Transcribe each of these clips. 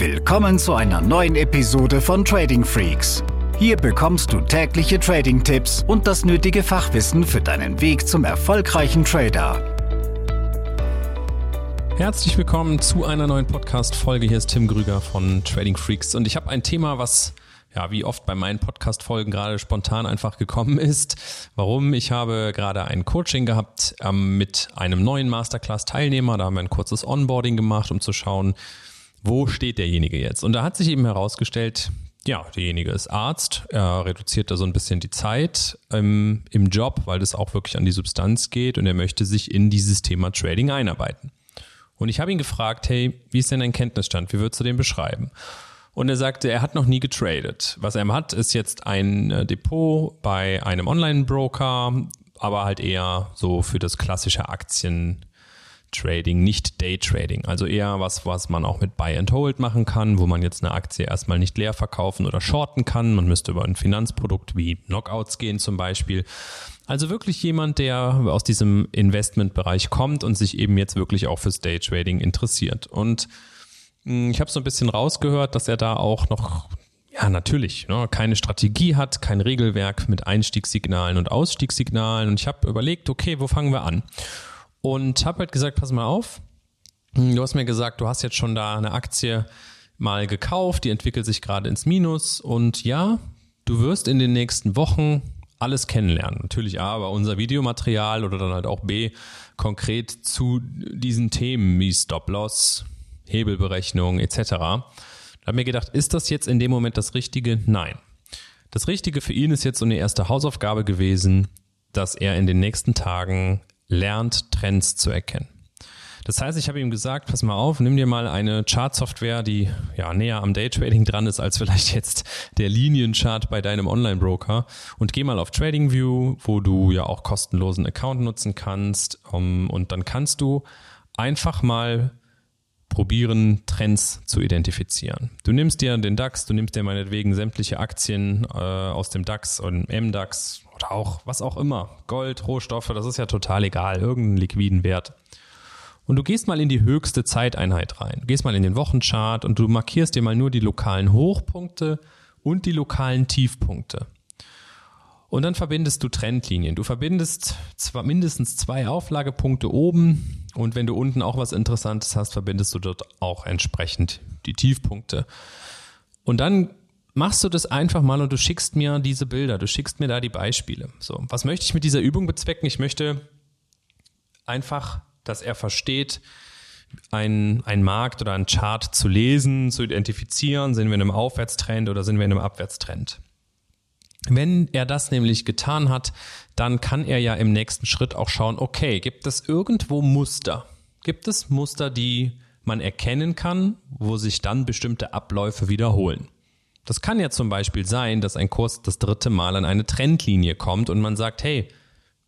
Willkommen zu einer neuen Episode von Trading Freaks. Hier bekommst du tägliche Trading-Tipps und das nötige Fachwissen für deinen Weg zum erfolgreichen Trader. Herzlich willkommen zu einer neuen Podcast-Folge. Hier ist Tim Grüger von Trading Freaks und ich habe ein Thema, was ja, wie oft bei meinen Podcast-Folgen gerade spontan einfach gekommen ist. Warum? Ich habe gerade ein Coaching gehabt ähm, mit einem neuen Masterclass-Teilnehmer. Da haben wir ein kurzes Onboarding gemacht, um zu schauen, wo steht derjenige jetzt? Und da hat sich eben herausgestellt, ja, derjenige ist Arzt, er reduziert da so ein bisschen die Zeit ähm, im Job, weil das auch wirklich an die Substanz geht und er möchte sich in dieses Thema Trading einarbeiten. Und ich habe ihn gefragt, hey, wie ist denn dein Kenntnisstand? Wie würdest du den beschreiben? Und er sagte, er hat noch nie getradet. Was er hat, ist jetzt ein äh, Depot bei einem Online-Broker, aber halt eher so für das klassische Aktien Trading, nicht Day Trading. Also eher was, was man auch mit Buy and Hold machen kann, wo man jetzt eine Aktie erstmal nicht leer verkaufen oder shorten kann. Man müsste über ein Finanzprodukt wie Knockouts gehen zum Beispiel. Also wirklich jemand, der aus diesem Investmentbereich kommt und sich eben jetzt wirklich auch fürs Day Trading interessiert. Und hm, ich habe so ein bisschen rausgehört, dass er da auch noch ja, natürlich. Ne? Keine Strategie hat, kein Regelwerk mit Einstiegssignalen und Ausstiegssignalen. Und ich habe überlegt, okay, wo fangen wir an? Und habe halt gesagt, pass mal auf, du hast mir gesagt, du hast jetzt schon da eine Aktie mal gekauft, die entwickelt sich gerade ins Minus und ja, du wirst in den nächsten Wochen alles kennenlernen. Natürlich A, aber unser Videomaterial oder dann halt auch B, konkret zu diesen Themen wie Stop-Loss, Hebelberechnung etc. Da habe mir gedacht, ist das jetzt in dem Moment das Richtige? Nein. Das Richtige für ihn ist jetzt so eine erste Hausaufgabe gewesen, dass er in den nächsten Tagen lernt, Trends zu erkennen. Das heißt, ich habe ihm gesagt, pass mal auf, nimm dir mal eine Chart-Software, die ja näher am Daytrading dran ist als vielleicht jetzt der Linienchart bei deinem Online-Broker und geh mal auf TradingView, wo du ja auch kostenlosen Account nutzen kannst um, und dann kannst du einfach mal probieren, Trends zu identifizieren. Du nimmst dir den DAX, du nimmst dir meinetwegen sämtliche Aktien äh, aus dem DAX und MDAX oder auch was auch immer, Gold, Rohstoffe, das ist ja total egal, irgendeinen liquiden Wert. Und du gehst mal in die höchste Zeiteinheit rein. Du gehst mal in den Wochenchart und du markierst dir mal nur die lokalen Hochpunkte und die lokalen Tiefpunkte. Und dann verbindest du Trendlinien. Du verbindest zwar mindestens zwei Auflagepunkte oben und wenn du unten auch was Interessantes hast, verbindest du dort auch entsprechend die Tiefpunkte. Und dann machst du das einfach mal und du schickst mir diese Bilder, du schickst mir da die Beispiele. So, was möchte ich mit dieser Übung bezwecken? Ich möchte einfach, dass er versteht, ein, ein Markt oder ein Chart zu lesen, zu identifizieren, sind wir in einem Aufwärtstrend oder sind wir in einem Abwärtstrend. Wenn er das nämlich getan hat, dann kann er ja im nächsten Schritt auch schauen, okay, gibt es irgendwo Muster? Gibt es Muster, die man erkennen kann, wo sich dann bestimmte Abläufe wiederholen? Das kann ja zum Beispiel sein, dass ein Kurs das dritte Mal an eine Trendlinie kommt und man sagt, hey,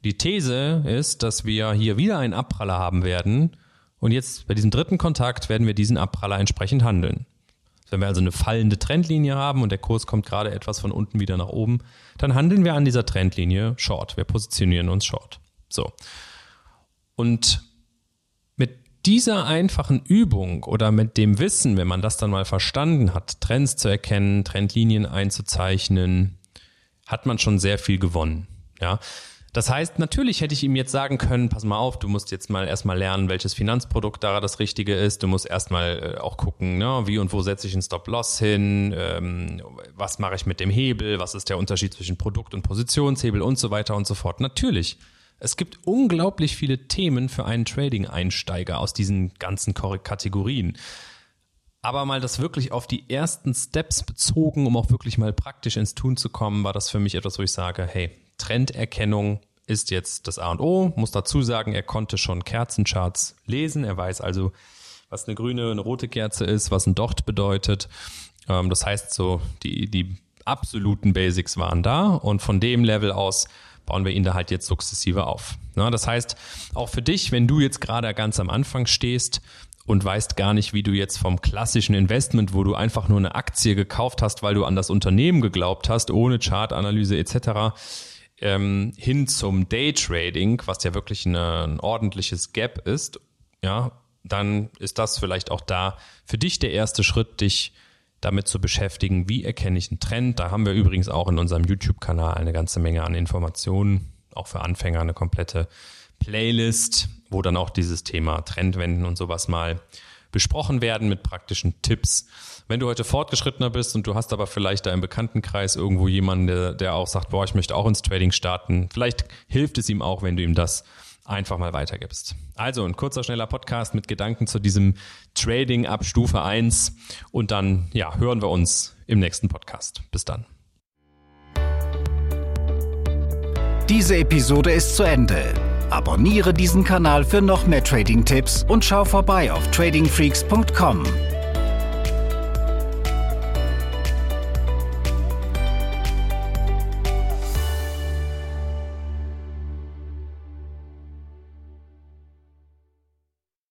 die These ist, dass wir hier wieder einen Abpraller haben werden und jetzt bei diesem dritten Kontakt werden wir diesen Abpraller entsprechend handeln. Wenn wir also eine fallende Trendlinie haben und der Kurs kommt gerade etwas von unten wieder nach oben, dann handeln wir an dieser Trendlinie short. Wir positionieren uns short. So. Und dieser einfachen Übung oder mit dem Wissen, wenn man das dann mal verstanden hat, Trends zu erkennen, Trendlinien einzuzeichnen, hat man schon sehr viel gewonnen. Ja. Das heißt, natürlich hätte ich ihm jetzt sagen können, pass mal auf, du musst jetzt mal erstmal lernen, welches Finanzprodukt da das Richtige ist. Du musst erstmal äh, auch gucken, ne, wie und wo setze ich einen Stop-Loss hin, ähm, was mache ich mit dem Hebel, was ist der Unterschied zwischen Produkt- und Positionshebel und so weiter und so fort. Natürlich. Es gibt unglaublich viele Themen für einen Trading-Einsteiger aus diesen ganzen Kategorien. Aber mal das wirklich auf die ersten Steps bezogen, um auch wirklich mal praktisch ins Tun zu kommen, war das für mich etwas, wo ich sage, hey, Trenderkennung ist jetzt das A und O. Muss dazu sagen, er konnte schon Kerzencharts lesen. Er weiß also, was eine grüne, eine rote Kerze ist, was ein Docht bedeutet. Ähm, das heißt so, die, die absoluten Basics waren da und von dem Level aus bauen wir ihn da halt jetzt sukzessive auf. das heißt, auch für dich, wenn du jetzt gerade ganz am Anfang stehst und weißt gar nicht, wie du jetzt vom klassischen Investment, wo du einfach nur eine Aktie gekauft hast, weil du an das Unternehmen geglaubt hast, ohne Chartanalyse etc., ähm, hin zum Daytrading, was ja wirklich eine, ein ordentliches Gap ist, ja, dann ist das vielleicht auch da für dich der erste Schritt, dich damit zu beschäftigen, wie erkenne ich einen Trend. Da haben wir übrigens auch in unserem YouTube-Kanal eine ganze Menge an Informationen, auch für Anfänger eine komplette Playlist, wo dann auch dieses Thema Trendwenden und sowas mal besprochen werden mit praktischen Tipps. Wenn du heute fortgeschrittener bist und du hast aber vielleicht da im Bekanntenkreis irgendwo jemanden, der, der auch sagt, boah, ich möchte auch ins Trading starten, vielleicht hilft es ihm auch, wenn du ihm das einfach mal weitergibst. Also ein kurzer, schneller Podcast mit Gedanken zu diesem Trading ab Stufe 1 und dann ja, hören wir uns im nächsten Podcast. Bis dann. Diese Episode ist zu Ende. Abonniere diesen Kanal für noch mehr Trading-Tipps und schau vorbei auf tradingfreaks.com.